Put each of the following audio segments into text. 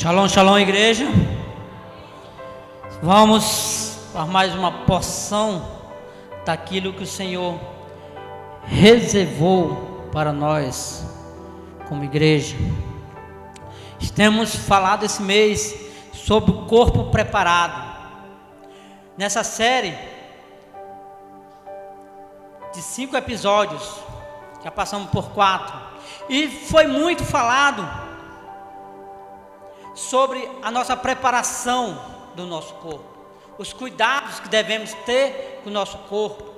Shalom, shalom, igreja. Vamos para mais uma porção daquilo que o Senhor reservou para nós como igreja. Temos falado esse mês sobre o corpo preparado. Nessa série de cinco episódios, já passamos por quatro, e foi muito falado sobre a nossa preparação do nosso corpo, os cuidados que devemos ter com o nosso corpo.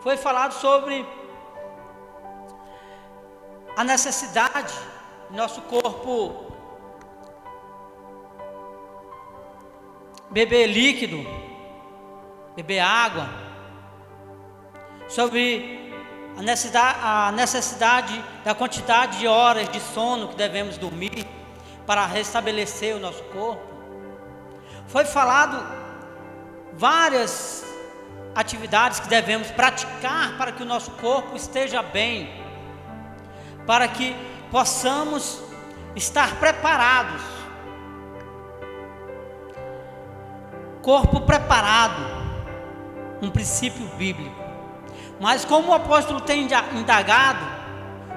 Foi falado sobre a necessidade do nosso corpo beber líquido, beber água, sobre a necessidade, a necessidade da quantidade de horas de sono que devemos dormir para restabelecer o nosso corpo. Foi falado várias atividades que devemos praticar para que o nosso corpo esteja bem, para que possamos estar preparados. Corpo preparado, um princípio bíblico. Mas como o apóstolo tem indagado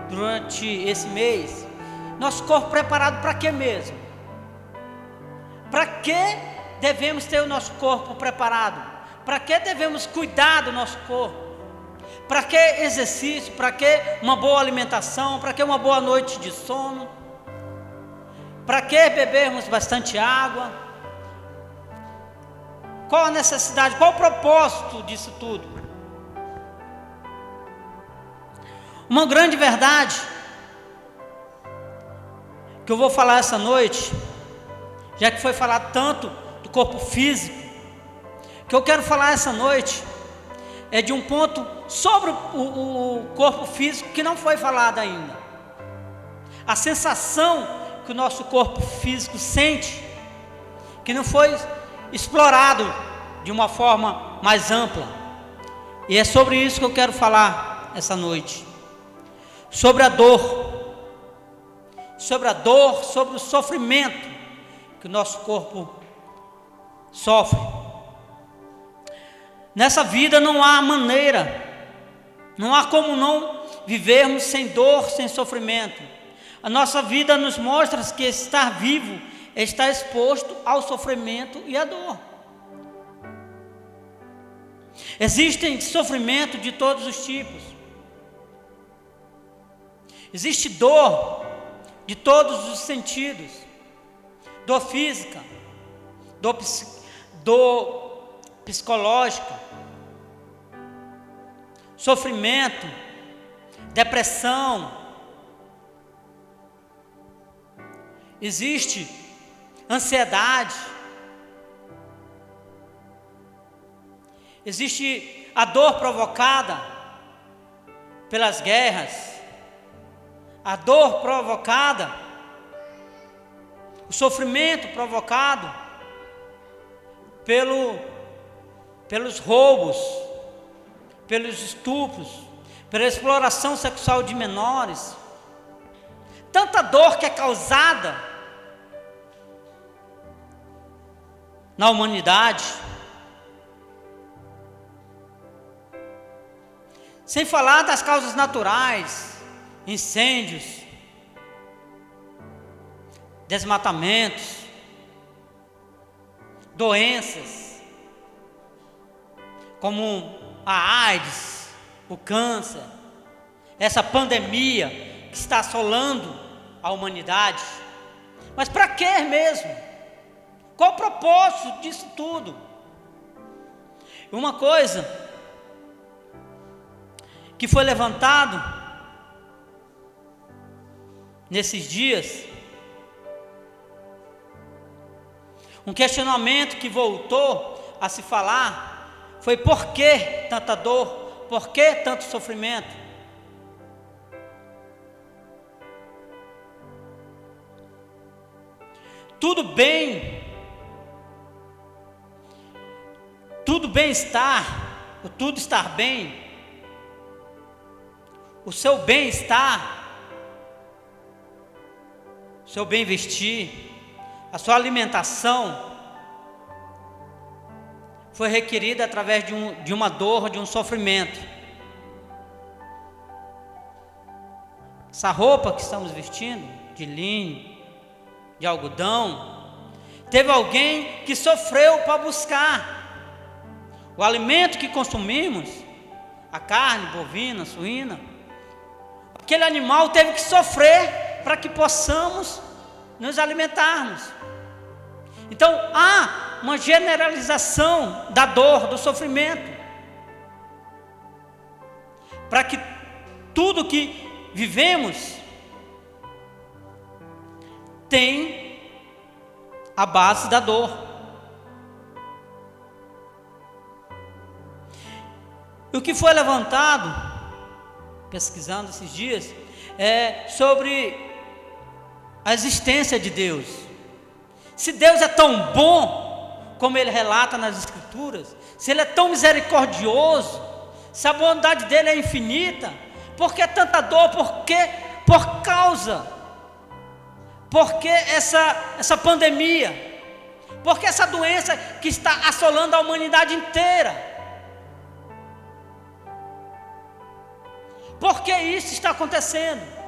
durante esse mês, nosso corpo preparado para quê mesmo? Para que devemos ter o nosso corpo preparado? Para que devemos cuidar do nosso corpo? Para que exercício? Para que uma boa alimentação? Para que uma boa noite de sono? Para que bebermos bastante água? Qual a necessidade? Qual o propósito disso tudo? Uma grande verdade que eu vou falar essa noite, já que foi falado tanto do corpo físico, que eu quero falar essa noite é de um ponto sobre o, o, o corpo físico que não foi falado ainda. A sensação que o nosso corpo físico sente, que não foi explorado de uma forma mais ampla. E é sobre isso que eu quero falar essa noite. Sobre a dor sobre a dor, sobre o sofrimento que o nosso corpo sofre. Nessa vida não há maneira, não há como não vivermos sem dor, sem sofrimento. A nossa vida nos mostra que estar vivo é estar exposto ao sofrimento e à dor. Existem sofrimento de todos os tipos. Existe dor de todos os sentidos, dor física, dor, dor psicológica, sofrimento, depressão. Existe ansiedade. Existe a dor provocada pelas guerras a dor provocada, o sofrimento provocado pelo, pelos roubos, pelos estupros, pela exploração sexual de menores, tanta dor que é causada na humanidade. Sem falar das causas naturais, incêndios, desmatamentos, doenças, como a AIDS, o câncer, essa pandemia que está assolando a humanidade. Mas para que mesmo? Qual o propósito disso tudo? Uma coisa que foi levantado nesses dias. Um questionamento que voltou a se falar foi por que tanta dor, por que tanto sofrimento? Tudo bem, tudo bem-estar, o tudo estar bem, o seu bem-estar seu bem vestir, a sua alimentação foi requerida através de, um, de uma dor, de um sofrimento. Essa roupa que estamos vestindo, de linho, de algodão, teve alguém que sofreu para buscar. O alimento que consumimos, a carne bovina, suína, aquele animal teve que sofrer para que possamos nos alimentarmos. Então há uma generalização da dor, do sofrimento, para que tudo que vivemos tem a base da dor. E o que foi levantado, pesquisando esses dias, é sobre a existência de Deus. Se Deus é tão bom, como ele relata nas Escrituras, se ele é tão misericordioso, se a bondade dele é infinita, por que tanta dor? Por que? Por causa. Por que essa, essa pandemia? Por que essa doença que está assolando a humanidade inteira? Por que isso está acontecendo?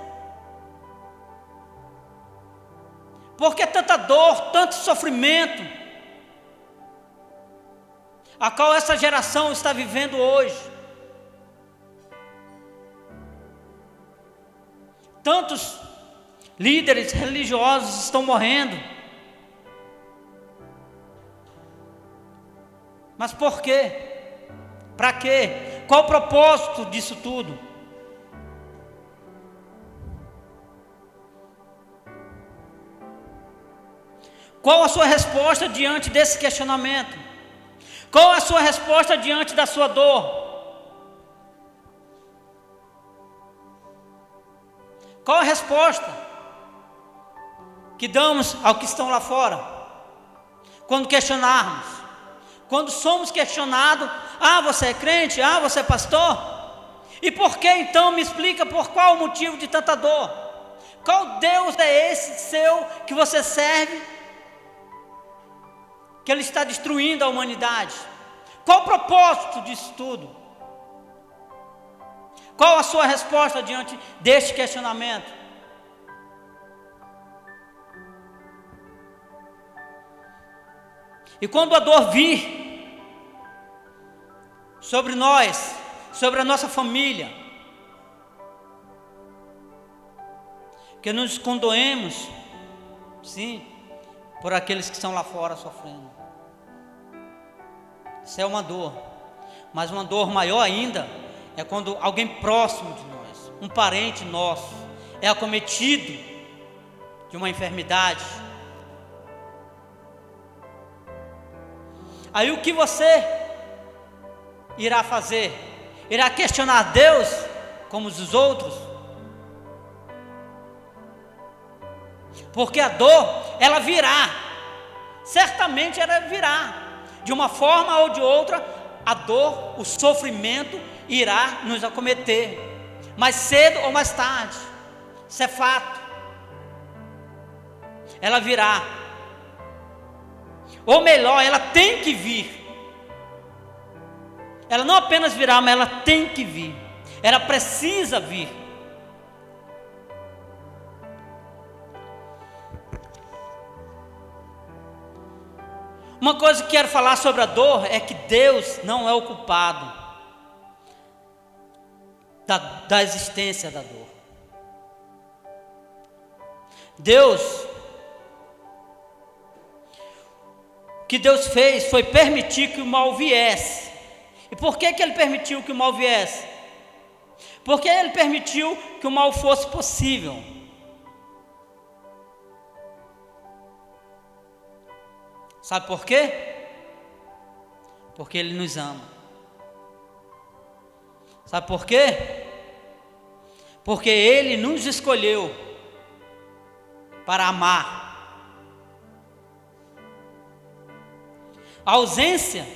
Por que tanta dor, tanto sofrimento? A qual essa geração está vivendo hoje? Tantos líderes religiosos estão morrendo. Mas por quê? Para quê? Qual o propósito disso tudo? Qual a sua resposta diante desse questionamento? Qual a sua resposta diante da sua dor? Qual a resposta que damos ao que estão lá fora? Quando questionarmos, quando somos questionados, ah, você é crente, ah, você é pastor? E por que então me explica por qual o motivo de tanta dor? Qual Deus é esse seu que você serve que ele está destruindo a humanidade. Qual o propósito disso tudo? Qual a sua resposta diante deste questionamento? E quando a dor vir sobre nós, sobre a nossa família, que nos condoemos, sim, por aqueles que estão lá fora sofrendo. Isso é uma dor. Mas uma dor maior ainda é quando alguém próximo de nós, um parente nosso, é acometido de uma enfermidade. Aí o que você irá fazer? Irá questionar Deus como os outros? Porque a dor, ela virá. Certamente ela virá. De uma forma ou de outra, a dor, o sofrimento irá nos acometer. Mais cedo ou mais tarde. Isso é fato. Ela virá. Ou melhor, ela tem que vir. Ela não apenas virá, mas ela tem que vir. Ela precisa vir. Uma coisa que quero falar sobre a dor é que Deus não é o culpado da, da existência da dor. Deus, o que Deus fez foi permitir que o mal viesse. E por que, que Ele permitiu que o mal viesse? Porque Ele permitiu que o mal fosse possível. Sabe por quê? Porque Ele nos ama. Sabe por quê? Porque Ele nos escolheu para amar. A ausência,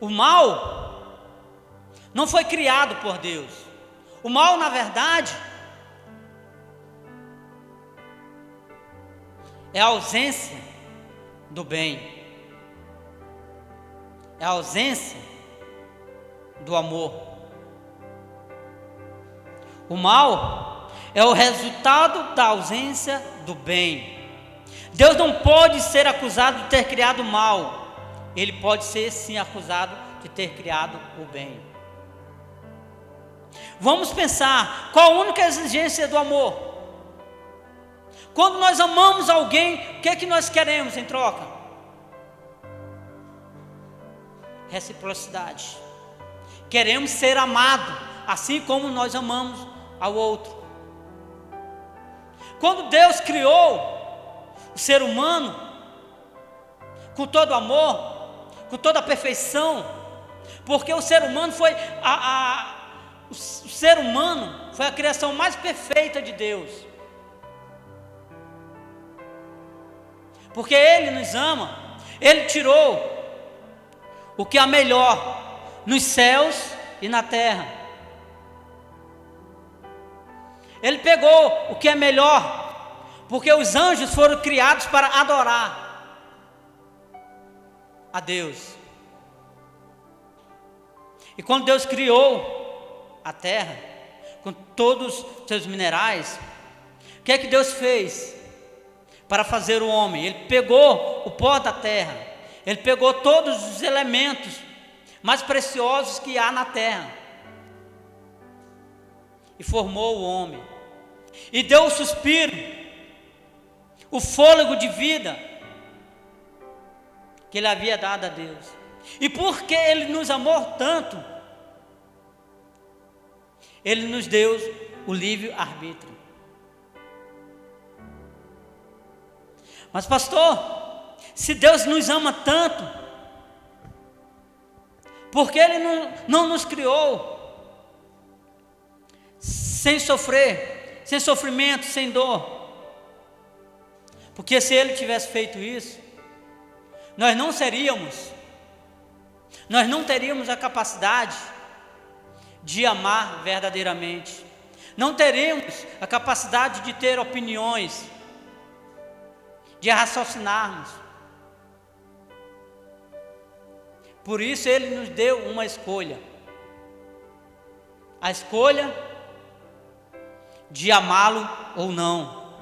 o mal, não foi criado por Deus. O mal, na verdade, é a ausência do bem, é a ausência do amor. O mal é o resultado da ausência do bem. Deus não pode ser acusado de ter criado o mal, ele pode ser sim acusado de ter criado o bem. Vamos pensar qual a única exigência do amor? Quando nós amamos alguém, o que é que nós queremos em troca? Reciprocidade. Queremos ser amados, assim como nós amamos ao outro. Quando Deus criou o ser humano com todo amor, com toda perfeição, porque o ser humano foi a, a o ser humano foi a criação mais perfeita de Deus. Porque Ele nos ama, Ele tirou o que há melhor nos céus e na terra. Ele pegou o que é melhor, porque os anjos foram criados para adorar a Deus. E quando Deus criou a terra, com todos os seus minerais, o que é que Deus fez? Para fazer o homem. Ele pegou o pó da terra, ele pegou todos os elementos mais preciosos que há na terra e formou o homem. E deu o suspiro, o fôlego de vida que ele havia dado a Deus. E porque ele nos amou tanto, ele nos deu o livre arbítrio. Mas, pastor, se Deus nos ama tanto, porque Ele não, não nos criou sem sofrer, sem sofrimento, sem dor? Porque se Ele tivesse feito isso, nós não seríamos, nós não teríamos a capacidade de amar verdadeiramente, não teríamos a capacidade de ter opiniões, de raciocinarmos. Por isso ele nos deu uma escolha. A escolha de amá-lo ou não.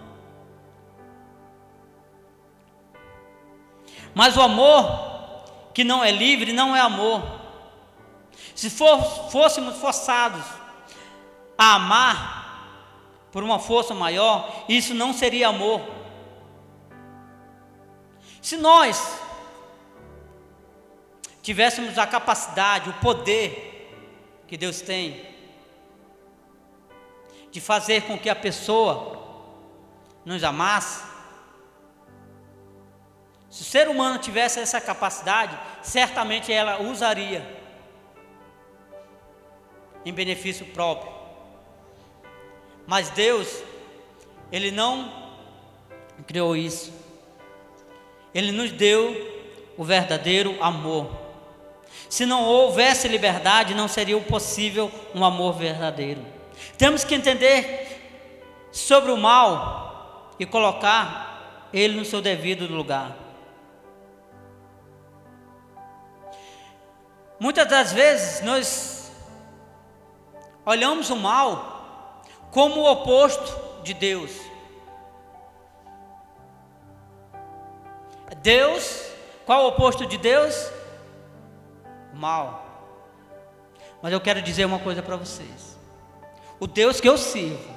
Mas o amor que não é livre não é amor. Se for, fôssemos forçados a amar por uma força maior, isso não seria amor. Se nós tivéssemos a capacidade, o poder que Deus tem de fazer com que a pessoa nos amasse, se o ser humano tivesse essa capacidade, certamente ela usaria em benefício próprio. Mas Deus, Ele não criou isso. Ele nos deu o verdadeiro amor. Se não houvesse liberdade, não seria possível um amor verdadeiro. Temos que entender sobre o mal e colocar ele no seu devido lugar. Muitas das vezes nós olhamos o mal como o oposto de Deus. Deus, qual o oposto de Deus? Mal. Mas eu quero dizer uma coisa para vocês. O Deus que eu sirvo,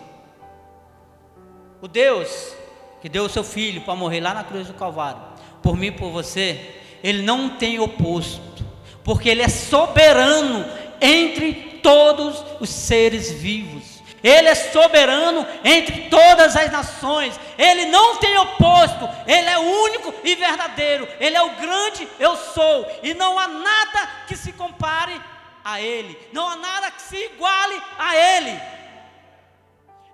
o Deus que deu o seu filho para morrer lá na cruz do Calvário, por mim e por você, ele não tem oposto, porque ele é soberano entre todos os seres vivos. Ele é soberano entre todas as nações. Ele não tem oposto. Ele é único e verdadeiro. Ele é o grande eu sou. E não há nada que se compare a Ele. Não há nada que se iguale a Ele.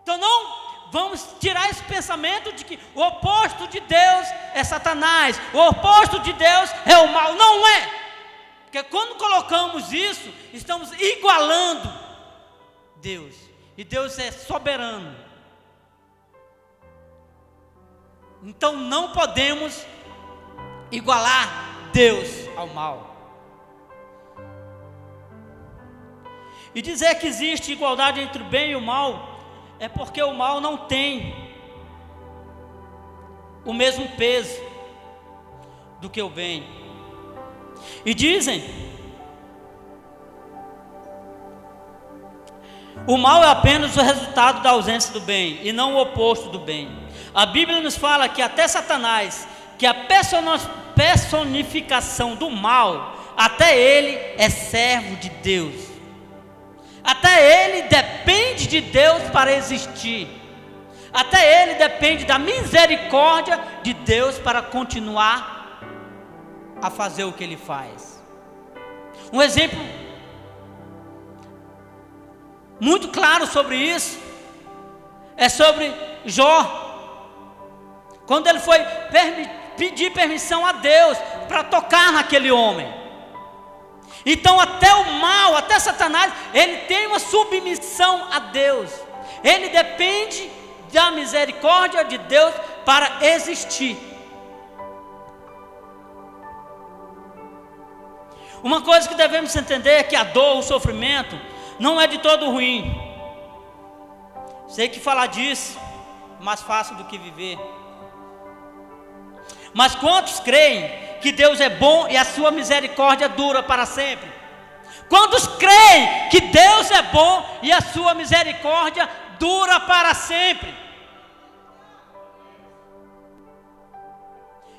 Então não vamos tirar esse pensamento de que o oposto de Deus é Satanás. O oposto de Deus é o mal. Não é. Porque quando colocamos isso, estamos igualando Deus. E Deus é soberano. Então não podemos igualar Deus ao mal. E dizer que existe igualdade entre o bem e o mal é porque o mal não tem o mesmo peso do que o bem. E dizem: o mal é apenas o resultado da ausência do bem e não o oposto do bem. A Bíblia nos fala que até Satanás, que a personificação do mal, até ele é servo de Deus. Até ele depende de Deus para existir. Até ele depende da misericórdia de Deus para continuar a fazer o que ele faz. Um exemplo muito claro sobre isso é sobre Jó. Quando ele foi pedir permissão a Deus para tocar naquele homem. Então, até o mal, até Satanás, ele tem uma submissão a Deus. Ele depende da misericórdia de Deus para existir. Uma coisa que devemos entender é que a dor, o sofrimento, não é de todo ruim. Sei que falar disso é mais fácil do que viver. Mas quantos creem que Deus é bom e a sua misericórdia dura para sempre? Quantos creem que Deus é bom e a sua misericórdia dura para sempre?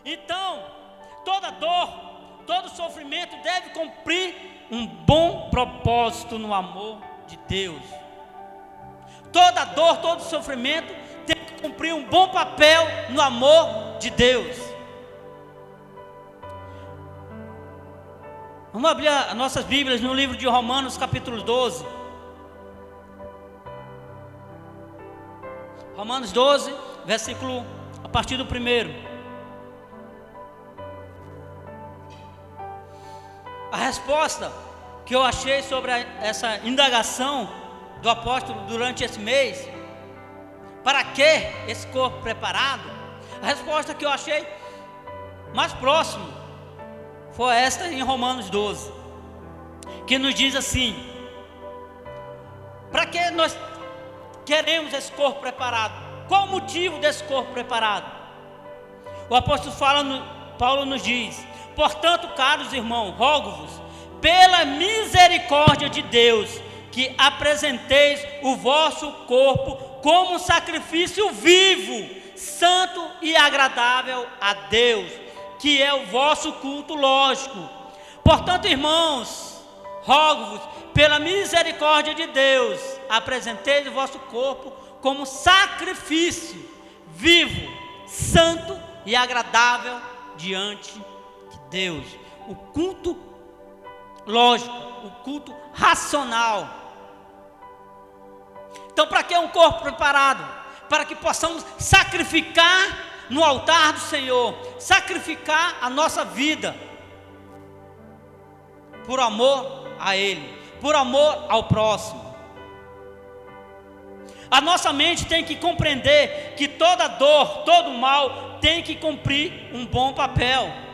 Então, toda dor, todo sofrimento deve cumprir um bom propósito no amor de Deus. Toda dor, todo sofrimento tem que cumprir um bom papel no amor de Deus. Vamos abrir as nossas Bíblias no livro de Romanos, capítulo 12. Romanos 12, versículo a partir do primeiro. A resposta que eu achei sobre essa indagação do apóstolo durante esse mês, para que esse corpo preparado? A resposta que eu achei mais próximo foi esta em Romanos 12, que nos diz assim: para que nós queremos esse corpo preparado? Qual o motivo desse corpo preparado? O apóstolo fala, Paulo nos diz: portanto, caros irmãos, rogo-vos, pela misericórdia de Deus, que apresenteis o vosso corpo como sacrifício vivo, santo e agradável a Deus que é o vosso culto lógico. Portanto, irmãos, rogo-vos, pela misericórdia de Deus, apresentei o vosso corpo como sacrifício vivo, santo e agradável diante Deus. O culto lógico, o culto racional. Então, para que um corpo preparado? Para que possamos sacrificar no altar do Senhor, sacrificar a nossa vida por amor a Ele, por amor ao próximo. A nossa mente tem que compreender que toda dor, todo mal tem que cumprir um bom papel.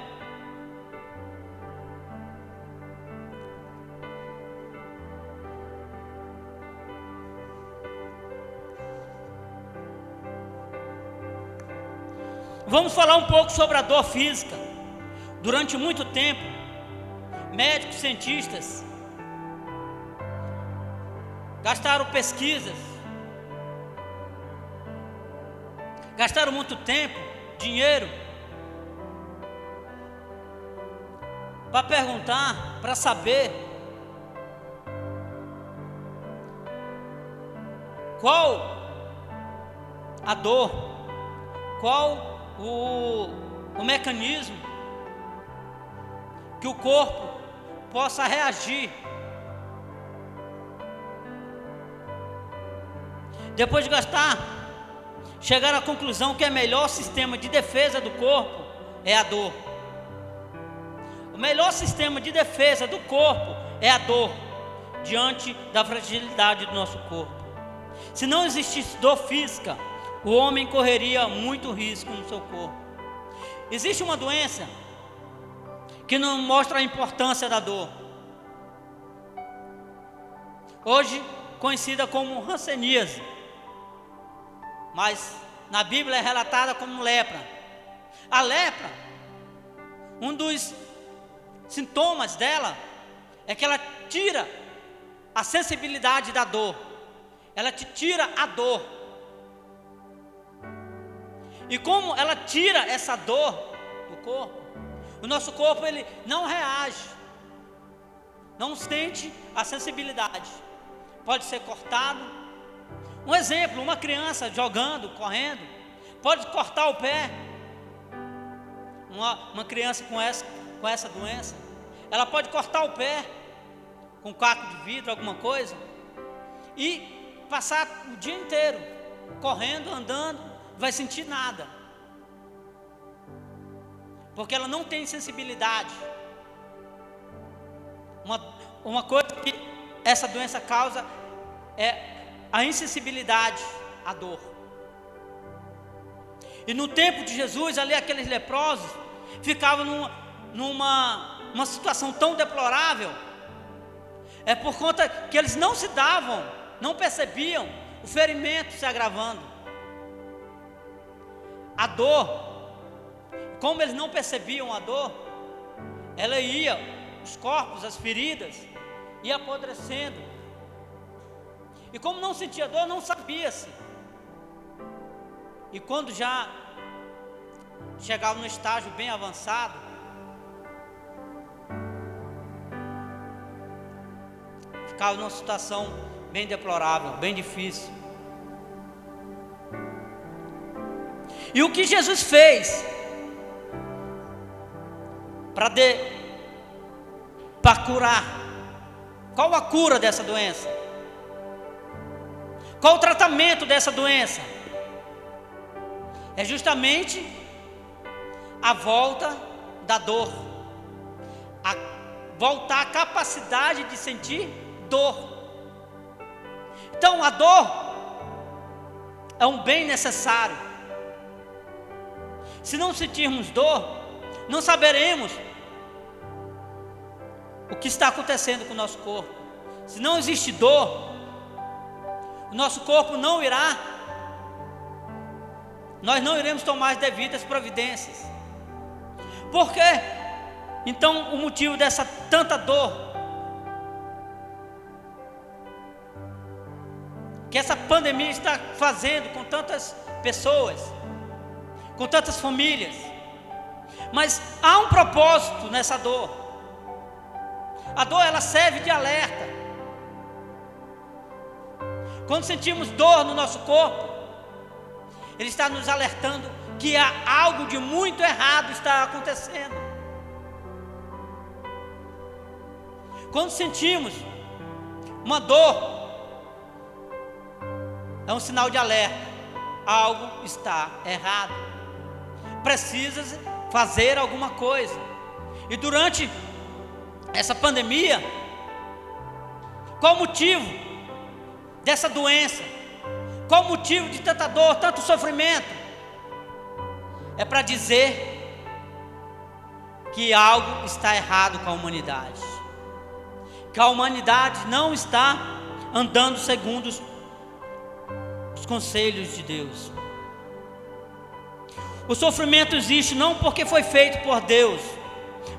Vamos falar um pouco sobre a dor física. Durante muito tempo, médicos, cientistas gastaram pesquisas, gastaram muito tempo, dinheiro, para perguntar, para saber qual a dor, qual o, o mecanismo que o corpo possa reagir. Depois de gastar, chegaram à conclusão que o melhor sistema de defesa do corpo é a dor. O melhor sistema de defesa do corpo é a dor diante da fragilidade do nosso corpo. Se não existisse dor física, o homem correria muito risco no seu corpo. Existe uma doença que não mostra a importância da dor. Hoje conhecida como ranceníase, mas na Bíblia é relatada como lepra. A lepra, um dos sintomas dela é que ela tira a sensibilidade da dor, ela te tira a dor. E como ela tira essa dor do corpo, o nosso corpo ele não reage, não sente a sensibilidade. Pode ser cortado. Um exemplo, uma criança jogando, correndo, pode cortar o pé. Uma, uma criança com essa, com essa doença, ela pode cortar o pé com um caco de vidro, alguma coisa, e passar o dia inteiro correndo, andando, vai sentir nada. Porque ela não tem sensibilidade. Uma, uma coisa que essa doença causa é a insensibilidade à dor. E no tempo de Jesus, ali aqueles leprosos ficavam numa, numa uma situação tão deplorável, é por conta que eles não se davam, não percebiam o ferimento se agravando. A dor, como eles não percebiam a dor, ela ia, os corpos, as feridas, ia apodrecendo. E como não sentia dor, não sabia-se. E quando já chegava no estágio bem avançado, ficava numa situação bem deplorável, bem difícil. E o que Jesus fez para de para curar? Qual a cura dessa doença? Qual o tratamento dessa doença? É justamente a volta da dor, a voltar a capacidade de sentir dor. Então a dor é um bem necessário. Se não sentirmos dor, não saberemos o que está acontecendo com o nosso corpo. Se não existe dor, o nosso corpo não irá, nós não iremos tomar as devidas providências. Por quê? Então, o motivo dessa tanta dor, que essa pandemia está fazendo com tantas pessoas, com tantas famílias. Mas há um propósito nessa dor. A dor ela serve de alerta. Quando sentimos dor no nosso corpo, ele está nos alertando que há algo de muito errado está acontecendo. Quando sentimos uma dor, é um sinal de alerta. Algo está errado. Precisa fazer alguma coisa. E durante essa pandemia, qual o motivo dessa doença? Qual o motivo de tanta dor, tanto sofrimento? É para dizer que algo está errado com a humanidade. Que a humanidade não está andando segundo os os conselhos de Deus. O sofrimento existe não porque foi feito por Deus,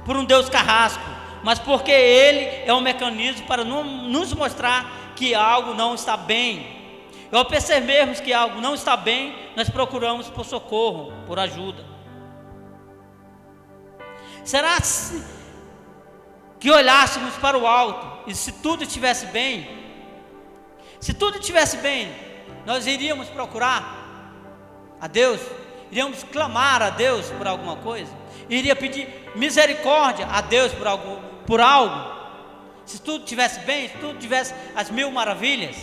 por um Deus carrasco, mas porque Ele é um mecanismo para nos mostrar que algo não está bem. E ao percebermos que algo não está bem, nós procuramos por socorro, por ajuda. Será que olhássemos para o alto e se tudo estivesse bem, se tudo estivesse bem, nós iríamos procurar a Deus, iríamos clamar a Deus por alguma coisa, iria pedir misericórdia a Deus por algo, por algo. Se tudo tivesse bem, se tudo tivesse as mil maravilhas.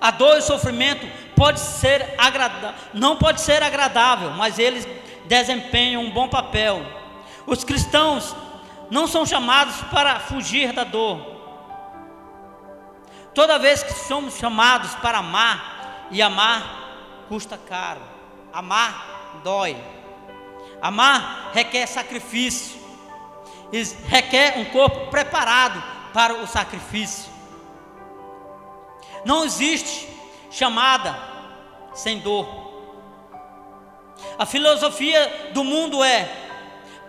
A dor e o sofrimento pode ser agrada, não pode ser agradável, mas eles desempenham um bom papel. Os cristãos não são chamados para fugir da dor, Toda vez que somos chamados para amar, e amar custa caro, amar dói, amar requer sacrifício, requer um corpo preparado para o sacrifício. Não existe chamada sem dor. A filosofia do mundo é: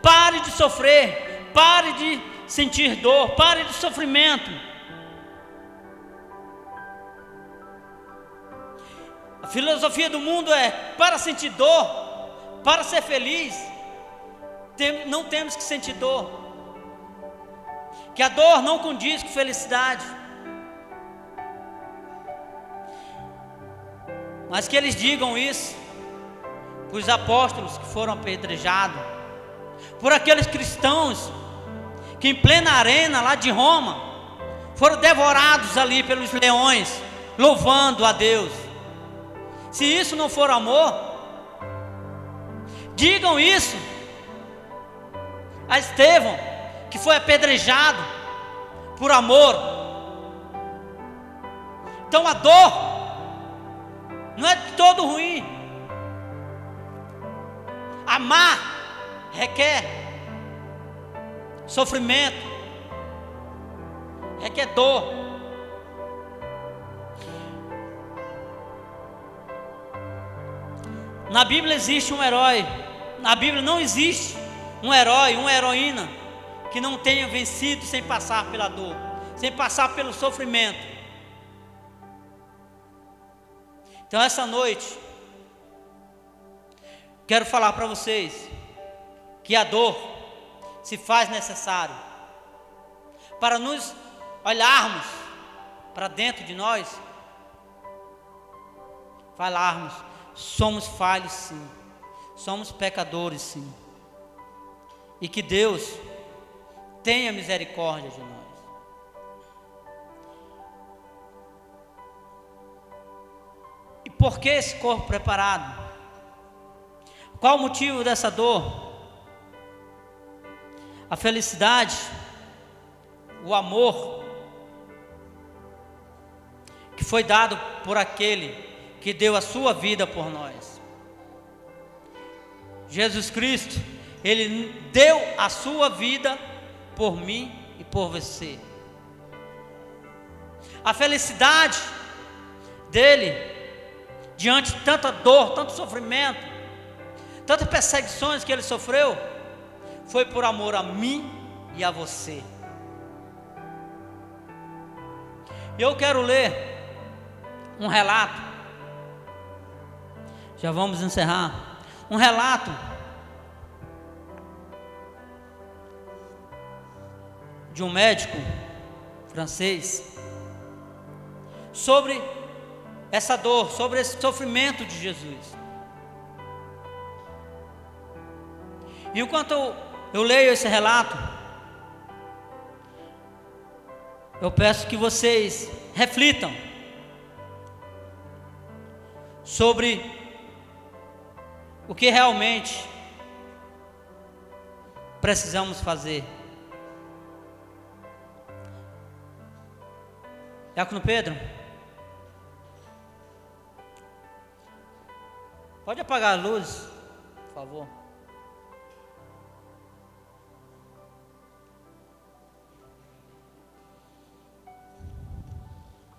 pare de sofrer, pare de sentir dor, pare de sofrimento. Filosofia do mundo é: para sentir dor, para ser feliz, não temos que sentir dor que a dor não condiz com felicidade. Mas que eles digam isso para os apóstolos que foram apedrejados, por aqueles cristãos que em plena arena lá de Roma foram devorados ali pelos leões, louvando a Deus. Se isso não for amor, digam isso a Estevão, que foi apedrejado por amor. Então a dor não é de todo ruim. Amar requer sofrimento, requer dor. Na Bíblia existe um herói. Na Bíblia não existe um herói, uma heroína que não tenha vencido sem passar pela dor, sem passar pelo sofrimento. Então, essa noite, quero falar para vocês que a dor se faz necessário para nos olharmos para dentro de nós, falarmos: somos falhos sim, somos pecadores sim, e que Deus tenha misericórdia de nós. E por que esse corpo preparado? Qual o motivo dessa dor? A felicidade, o amor que foi dado por aquele que deu a sua vida por nós. Jesus Cristo, ele deu a sua vida por mim e por você. A felicidade dele, diante de tanta dor, tanto sofrimento, tantas perseguições que ele sofreu, foi por amor a mim e a você. Eu quero ler um relato, já vamos encerrar. Um relato de um médico francês sobre essa dor, sobre esse sofrimento de Jesus. E enquanto eu, eu leio esse relato, eu peço que vocês reflitam sobre o que realmente precisamos fazer. Diácono Pedro. Pode apagar a luz, por favor.